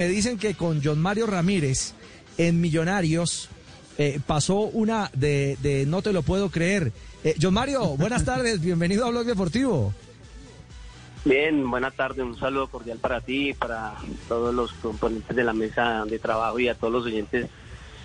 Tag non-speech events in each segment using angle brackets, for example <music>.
Me dicen que con John Mario Ramírez en Millonarios eh, pasó una de, de no te lo puedo creer. Eh, John Mario, buenas <laughs> tardes. Bienvenido a Blog Deportivo. Bien, buena tarde, un saludo cordial para ti, para todos los componentes de la mesa de trabajo y a todos los oyentes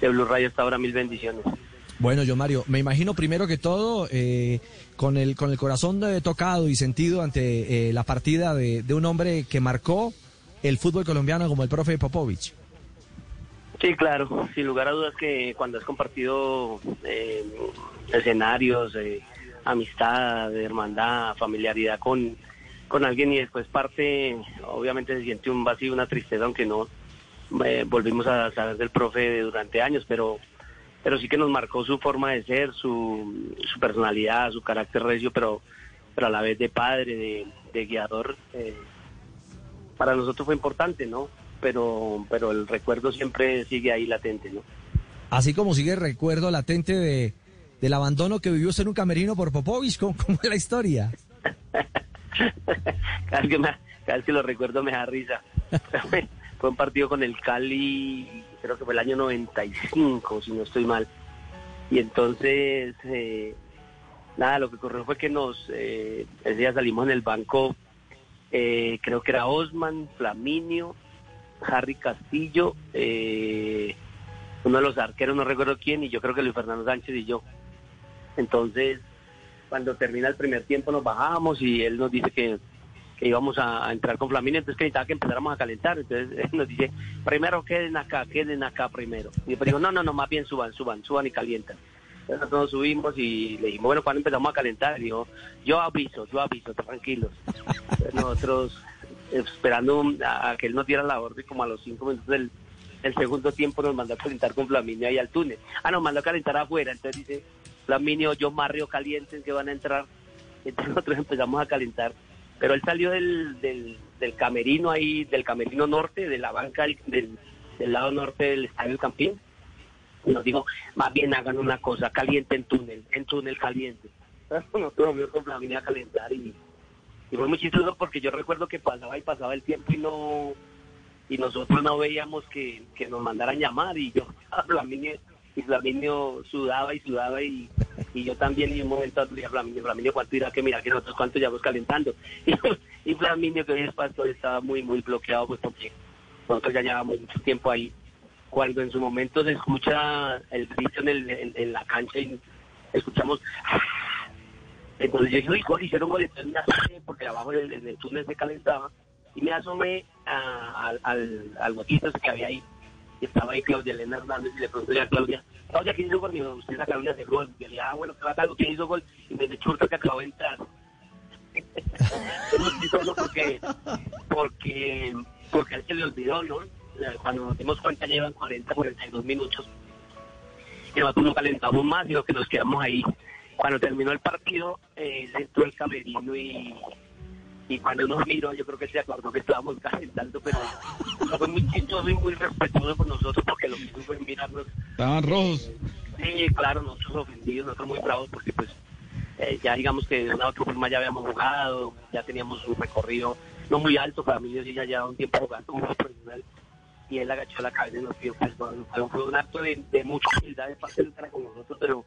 de Blue Radio hasta ahora, mil bendiciones. Bueno, John Mario, me imagino primero que todo eh, con el con el corazón de- tocado y sentido ante eh, la partida de, de un hombre que marcó el fútbol colombiano como el profe Popovich. Sí, claro, sin lugar a dudas que cuando has compartido eh, escenarios, eh, amistad, hermandad, familiaridad con, con alguien y después parte, obviamente se siente un vacío, una tristeza, aunque no eh, volvimos a saber del profe durante años, pero pero sí que nos marcó su forma de ser, su, su personalidad, su carácter recio, pero, pero a la vez de padre, de, de guiador. Para nosotros fue importante, ¿no? Pero, pero el recuerdo siempre sigue ahí latente, ¿no? Así como sigue el recuerdo latente de, del abandono que vivió usted en un camerino por Popovich, ¿cómo, cómo es la historia? <laughs> cada, vez que me- cada vez que lo recuerdo me da risa. <laughs> fue un partido con el Cali, creo que fue el año 95, si no estoy mal. Y entonces, eh, nada, lo que ocurrió fue que nos, eh, ese día salimos en el banco, eh, creo que era Osman, Flaminio, Harry Castillo, eh, uno de los arqueros, no recuerdo quién, y yo creo que Luis Fernando Sánchez y yo. Entonces, cuando termina el primer tiempo nos bajamos y él nos dice que, que íbamos a, entrar con Flaminio, entonces que necesitaba que empezáramos a calentar. Entonces <laughs> él nos dice, primero queden acá, queden acá primero. Y después digo, no, no, no, más bien suban, suban, suban y calientan. Entonces subimos y le dijimos, bueno, cuando empezamos a calentar? Dijo, yo aviso, yo aviso, tranquilos. Nosotros esperando a, que él nos diera la orden como a los cinco minutos del, segundo tiempo nos mandó a calentar con Flaminio ahí al túnel. Ah, nos mandó a calentar afuera, entonces dice, Flaminio, yo Mario calientes que van a entrar. Entonces nosotros empezamos a calentar. Pero él salió del, del, del camerino ahí, del camerino norte, de la banca del, del, lado norte del estadio Campín. Y nos dijo, más bien hagan una cosa, caliente en túnel, en túnel caliente. <laughs> Nosotros nos con a calentar y, y fue muy chistoso porque yo recuerdo que pasaba y pasaba el tiempo y no y nosotros no veíamos que, que nos mandaran llamar y yo <laughs> Flaminio sudaba y sudaba y, y yo también y un momento dije Flaminio, Flaminio cuánto irá que mira que nosotros cuánto llevamos calentando <laughs> y, y Flaminio que hoy es pastor estaba muy muy bloqueado pues porque nosotros ya llevábamos mucho tiempo ahí cuando en su momento se escucha el grito en, el, en, la cancha y escuchamos entonces yo dije, uy, gol, hicieron gol, entonces me asomé, porque abajo en el, en el túnel se calentaba, y me asomé a- al, al, que había ahí. Y estaba ahí Claudia Elena Hernández y le pregunté a Claudia, Claudia, ¿quién hizo gol? Me dijo, usted la Claudia de gol. Y yo le dije, ah, bueno, qué bacano, ¿quién hizo gol? Y me dice, churta que acabó de entrar. <laughs> Muy chistoso porque, porque, porque a él se le olvidó, ¿no? Cuando nos dimos cuenta llevan 40, 42 minutos y nosotros no calentamos más, sino que nos quedamos ahí. Cuando terminó el partido, eh, él entró el camerino y, y cuando nos miró, yo creo que se acordó que estábamos calentando, pero fue muy chistoso y muy respetuoso con nosotros porque lo que hizo fue mirarnos. Estaban rojos. Sí, claro, nosotros ofendidos, nosotros muy bravos porque pues eh, ya digamos que de una u otra forma ya habíamos jugado, ya teníamos un recorrido no muy alto, para mí yo sí ya llevaba un tiempo jugando como profesional y él agachó la cabeza y nos pidió perdón. Fue, fue un acto de, de mucha humildad de parte para con nosotros, pero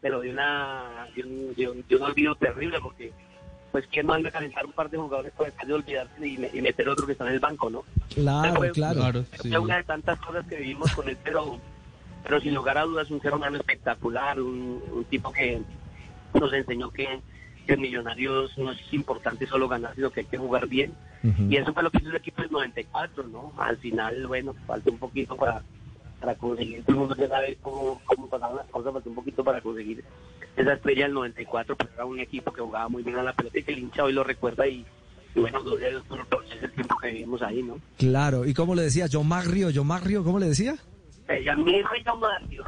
pero de una de un, de un, de un olvido terrible porque pues quién manda a calentar un par de jugadores por después de olvidarse y, me- y meter otro que está en el banco, ¿no? Claro, Fue- claro. Claro, sí. Fue una de tantas cosas que vivimos con él, pero, pero sin lugar a dudas un ser humano espectacular, un, un tipo que nos enseñó que, que Millonarios no es importante solo ganar, sino que hay que jugar bien. Ujú. Y eso fue lo que hizo el equipo del 94, ¿no? Al final, bueno, falta un poquito para, para conseguir, todo el mundo ya sabe cómo, cómo pasaron las cosas, falta un poquito para conseguir esa estrella del 94, pero era un equipo que jugaba muy bien a la pelota y que el hincha hoy lo recuerda y, y bueno, por todo ese tiempo que vivimos ahí, ¿no? Claro, ¿y cómo le decía? Yo Magrio, yo Magrio, ¿cómo le decía? Ella mi hijo yo Mario.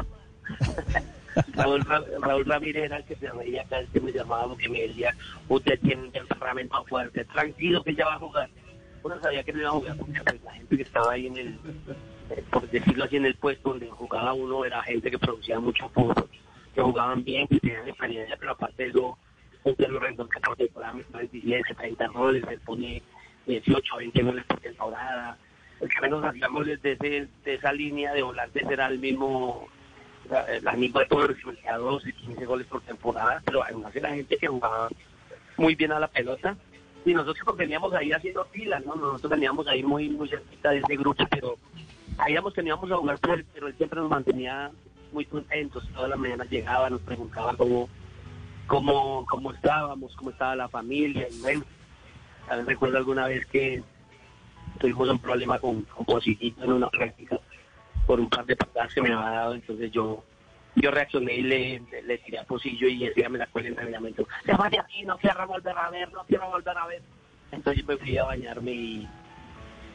Raúl, Ra- Raúl Ramírez era el que se reía acá, el que me llamaba porque me decía, usted tiene un temperamento fuerte, tranquilo que ya va a jugar. Uno sabía que no iba a jugar porque pues, la gente que estaba ahí en el, eh, por decirlo así, en el puesto donde jugaba uno era gente que producía mucho fútbol, que jugaban bien, que tenían experiencia, pero aparte de eso, un Pedro Rendón que por temporada me pone 17, 30 goles, me pone 18, 20 goles por temporada. El menos hacía goles de, esa línea de volantes era el mismo, amigo de todos que metía 12, 15 goles por temporada, pero además era gente que jugaba muy bien a la pelota. Y nosotros veníamos ahí haciendo filas, ¿no? Nosotros veníamos ahí muy, muy cerquita de ese grupo, pero sabíamos que a jugar por él, pero él siempre nos mantenía muy contentos. Todas las mañanas llegaba, nos preguntaba cómo, cómo, cómo estábamos, cómo estaba la familia. Y bueno, también recuerdo alguna vez que tuvimos un problema con, con Positito en una práctica por un par de patadas que me había dado, entonces yo yo reaccioné y le, tiré a Posillo y ese me la cuelga en el reglamento. Se va de aquí, no quiero volver a ver, no quiero volver a ver. Entonces me fui a bañarme y,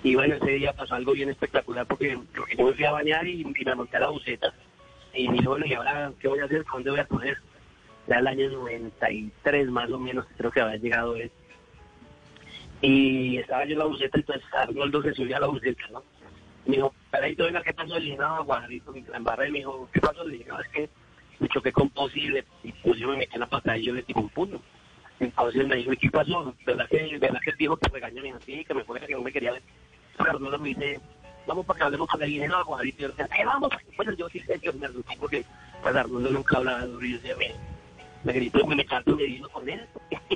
y bueno, ese día pasó algo bien espectacular porque yo me fui a bañar y, me monté a la buceta. Y dije, bueno, ¿y ahora qué voy a hacer? ¿Para ¿Dónde voy a coger? Era el año 93 más o menos, creo que había llegado él. Y estaba yo en la buceta, entonces Arnoldo se subió a la buceta, ¿no? Me Peladito, venga, ¿qué pasó? Le dije, no, Guajarito, me la embarré. Me dijo, ¿qué pasó? Le dije, no, es que me choqué con posible y pues yo me metí en la patada y yo le tiré un puño. Entonces me dijo, ¿y qué pasó? ¿Verdad que, verdad que viejo te regañó? Me dijo, sí, que me fue que no me quería ver. Pero Arnoldo me dice, vamos para que hablemos con la dije, no, Guajarito. Y yo decía, "Eh, vamos. Bueno, yo sí sé que me asusté porque pues Arnoldo nunca hablaba duro y yo decía, me, me gritó me echaste me vino con él. <laughs>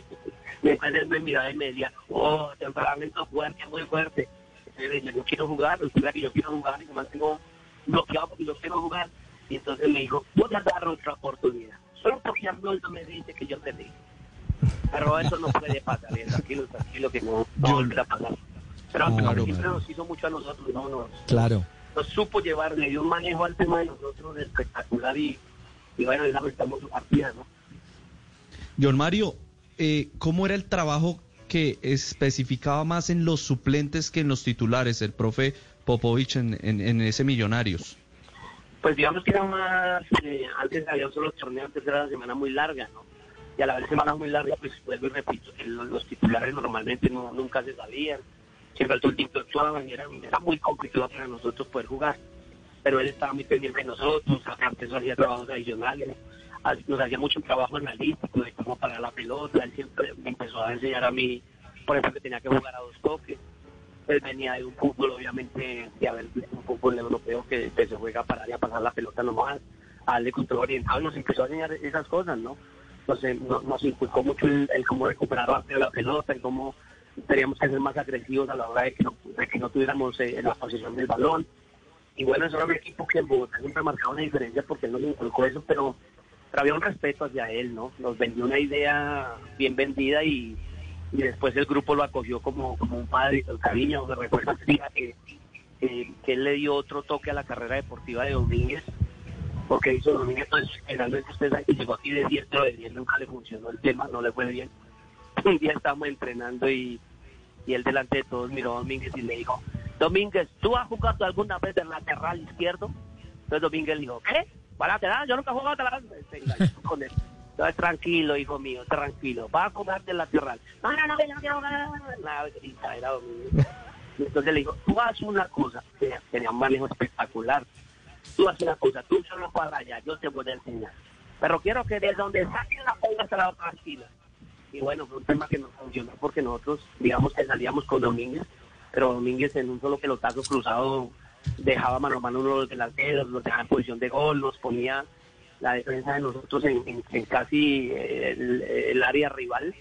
Después él me miraba y me decía, oh, temperamento fuerte, muy fuerte. Yo quiero jugar, que yo quiero jugar y me mantengo bloqueado porque yo quiero jugar. Y entonces me dijo, voy a dar otra oportunidad. Solo porque Arnoldo me dice que yo perdí. Pero eso no puede pasar, eh, tranquilo, tranquilo, que no, no Yo- volverá a pasar. Pero Claro, siempre nos hizo mucho a nosotros, no nos, Claro. nos supo llevar, le dio un manejo al tema de nosotros espectacular y, y bueno, estamos su partida, ¿no? John Mario, eh, ¿cómo era el trabajo que especificaba más en los suplentes que en los titulares, el profe Popovich en, en- en ese Millonarios? Pues digamos que era más, eh, antes había solo torneos, antes era la semana muy larga, ¿no? Y a la vez semana muy larga, pues vuelvo y repito, los, titulares normalmente no, nunca se sabían, siempre todo el tiempo actuaban era, era muy complicado para nosotros poder jugar. Pero él estaba muy pendiente de nosotros, aparte eso hacía trabajos adicionales, nos hacía mucho trabajo analítico de cómo parar la pelota, él siempre empezó a enseñar a mí, por ejemplo, que tenía que jugar a dos toques, él venía de un fútbol, obviamente, de haber un fútbol europeo que, que se juega a parar y a pasar la pelota nomás, a darle control orientado, y nos empezó a enseñar esas cosas, ¿no? Entonces nos, nos inculcó mucho el, cómo recuperar rápido la pelota, el cómo teníamos que ser más agresivos a la hora de que no, de que no tuviéramos eh, la posición del balón. Y bueno, eso era un equipo que en Bogotá siempre marcaba una diferencia porque él nos inculcó eso, pero, pero un respeto hacia él, ¿no? Nos vendió una idea bien vendida y, después el grupo lo acogió como, como un padre con cariño. Me recuerdo que, que, que él le dio otro toque a la carrera deportiva de Domínguez, porque hizo Domínguez, pues generalmente usted sabe llegó aquí de 10, pero de 10 nunca le funcionó el tema, no le fue bien. <laughs> Un día estábamos entrenando y, y él delante de todos miró a Domínguez y le dijo, Domínguez, ¿tú has jugado alguna vez de lateral izquierdo? Entonces Domínguez le dijo, ¿qué? ¿Para lateral? Yo nunca he jugado lateral. Enganchó con él. Entonces, tranquilo, hijo mío, tranquilo. Va a jugar de lateral. No, no, no, yo no quiero jugar. Era Entonces le dijo, tú haz una cosa. Tenía, un manejo espectacular. Tú haz una cosa, tú solo para allá, yo te voy a enseñar. Pero quiero que desde donde saquen la pongas a la otra esquina. Y bueno, fue un tema que no funcionó porque nosotros, digamos que salíamos con Domínguez, pero Domínguez en un solo pelotazo cruzado dejaba mano a mano los delanteros, los dejaba en posición de gol, nos ponía la defensa de nosotros en, en- casi eh, el, área rival.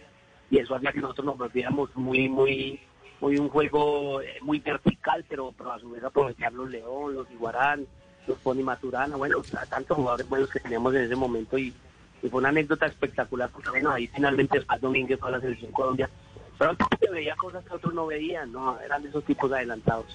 Y eso hacía que nosotros nos volviéramos muy, muy, muy un juego eh, muy vertical, pero, pero a su vez aprovechar los León, los Iguarán, los Pony Maturana, bueno, tantos jugadores buenos que teníamos en ese momento. Y, fue una anécdota espectacular porque bueno, ahí finalmente Oscar Domínguez fue la selección Colombia, pero que veía cosas que otros no veían, no, eran de esos tipos adelantados.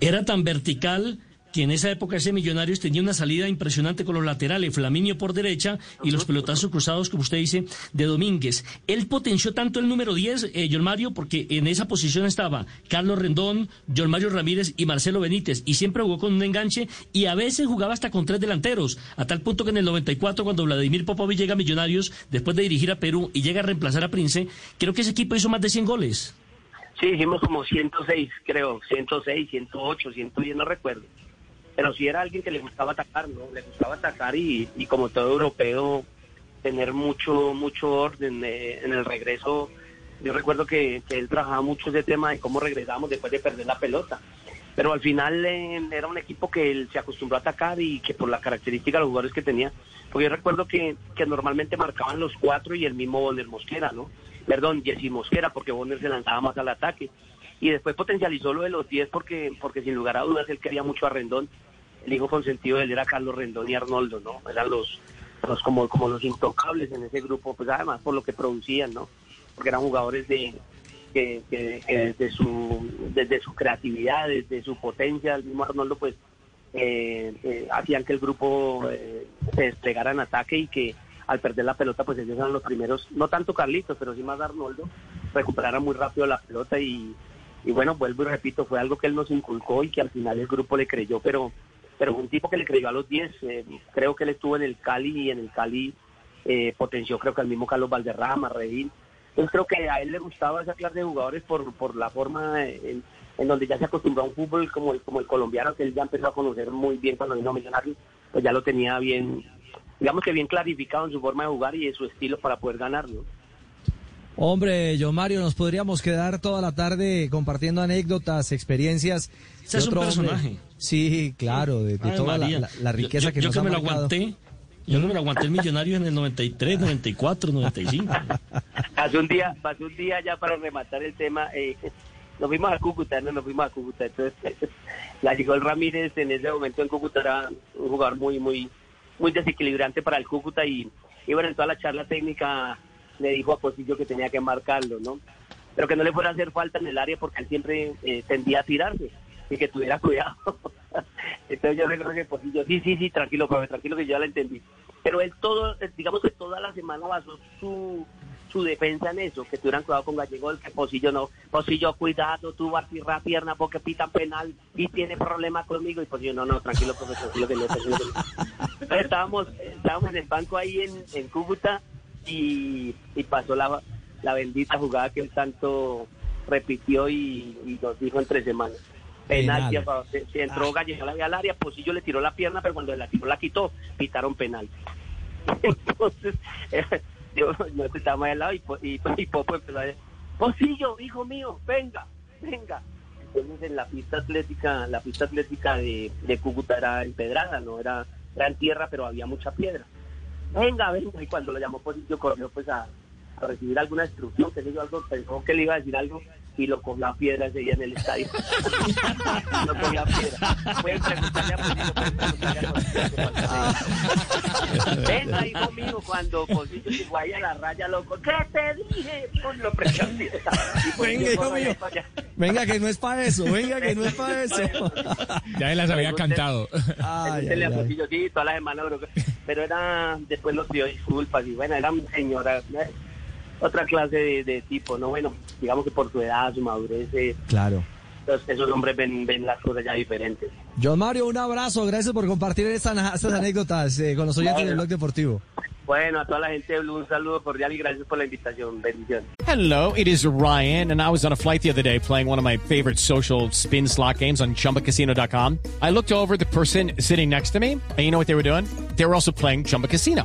Era tan vertical que en esa época ese Millonarios tenía una salida impresionante con los laterales, Flaminio por derecha y los pelotazos cruzados, como usted dice, de Domínguez. Él potenció tanto el número 10, eh, John Mario, porque en esa posición estaba Carlos Rendón, John Mario Ramírez y Marcelo Benítez, y siempre jugó con un enganche y a veces jugaba hasta con tres delanteros, a tal punto que en el 94, cuando Vladimir Popovic llega a Millonarios, después de dirigir a Perú y llega a reemplazar a Prince, creo que ese equipo hizo más de 100 goles. Sí, hicimos como 106, creo, 106, 108, 110, no recuerdo. Pero sí era alguien que le gustaba atacar, ¿no? Le gustaba atacar y, y como todo europeo, tener mucho, mucho orden eh, en el regreso. Yo recuerdo que, él trabajaba mucho ese tema de cómo regresamos después de perder la pelota. Pero al final eh, era un equipo que él se acostumbró a atacar y que por la característica de los jugadores que tenía, porque yo recuerdo que, que normalmente marcaban los cuatro y el mismo Bonner Mosquera, ¿no? Perdón, Jesse Mosquera, porque Bonner se lanzaba más al ataque. Y después potencializó lo de los 10 porque, porque sin lugar a dudas él quería mucho a Rendón. El hijo consentido de él era Carlos Rendón y Arnoldo, ¿no? Eran los, los como, como los intocables en ese grupo, pues además por lo que producían, ¿no? Porque eran jugadores de que, que, que desde su desde su creatividad, desde su potencia, el mismo Arnoldo pues eh, eh, hacían que el grupo eh, se desplegara en ataque y que al perder la pelota pues ellos eran los primeros, no tanto Carlitos, pero sí más Arnoldo, recuperaran muy rápido la pelota y, y bueno, vuelvo y repito, fue algo que él nos inculcó y que al final el grupo le creyó, pero pero un tipo que le creyó a los 10, eh, creo que él estuvo en el Cali y en el Cali eh, potenció creo que al mismo Carlos Valderrama, Redín. Entonces creo que a él le gustaba esa clase de jugadores por, por la forma en, en donde ya se acostumbró a un fútbol como el, como el colombiano, que él ya empezó a conocer muy bien cuando vino a Millonarios, pues ya lo tenía bien, digamos que bien clarificado en su forma de jugar y en su estilo para poder ganar, ¿no? Hombre, yo Mario, nos podríamos quedar toda la tarde compartiendo anécdotas, experiencias. Ese es un personaje. Hombre. Sí, claro, de, de Ay, toda la, María. la, la riqueza yo, que yo nos que ha me lo marcado. aguanté. Yo que me lo aguanté el millonario en el 93, 94, 95. Hace un día, hace un día ya para rematar el tema, eh, nos fuimos a Cúcuta, no nos fuimos a Cúcuta, entonces <laughs> la llegó el Ramírez en ese momento en Cúcuta era un jugador muy, muy, muy desequilibrante para el Cúcuta y, y bueno, en toda la charla técnica le dijo a Posillo que tenía que marcarlo, ¿no? Pero que no le fuera a hacer falta en el área porque él siempre eh, tendía a tirarse y que tuviera <laughs> cuidado. Entonces yo recuerdo que Posillo, sí, sí, sí, tranquilo, profe, tranquilo que yo la entendí. Pero él todo, eh, digamos que toda la semana basó su, su defensa en eso, que tuvieran cuidado con Gallego, el que Posillo no, Posillo cuidado, tú vas a tirar pierna porque pitan penal y tiene problemas conmigo y Posillo no, no, tranquilo, profe, tranquilo que no, tranquilo que no. Entonces, estábamos, estábamos en el banco ahí en, en Cúcuta y, y pasó la, la bendita jugada que él tanto repitió y, y nos dijo en tres semanas. Penal, Penal. se, se entró Gallego al área, Posillo le tiró la pierna, pero cuando la tiró la quitó, pitaron penal. <laughs> Entonces, <laughs> yo no estaba más al lado y, y, y Popo empezó a decir, Posillo, hijo mío, venga, venga. Entonces en la pista atlética, la pista atlética de, de Cúcuta era empedrada, no era, en tierra, pero había mucha piedra. Venga, venga, y cuando lo llamó Posillo corrió pues a, a recibir alguna instrucción, que yo algo, pensó que le iba a decir algo y lo cogió a piedra ese día en el estadio. <laughs> lo cogió a piedra. Pueden preguntarle a Posillo, pueden preguntarle a Posillo. Venga, hijo mío, cuando Posillo llegó ahí a la raya, loco, ¿qué te dije? Pues lo Posillo Venga, hijo mío. Venga, que no es para eso, venga, que no es para eso. Ya las había cantado. Ay, ay, ay. Sí, toda la semana, pero, pero era, después nos pidió disculpas y bueno, era un señora, otra clase de, de tipo, ¿no? Bueno, digamos que por su edad, su madurez, eh, Claro. los- esos hombres ven, ven las cosas ya diferentes. John Mario, un abrazo, gracias por compartir estas, estas anécdotas eh, con los oyentes del Blog Deportivo. Bueno, a toda la gente de Blue, un saludo cordial y gracias por la invitación. Bendiciones. Hello, it is Ryan, and I was on a flight the other day playing one of my favorite social spin slot games on chumbacasino.com. I looked over at the person sitting next to me, and you know what they were doing? They were also playing Chumba Casino.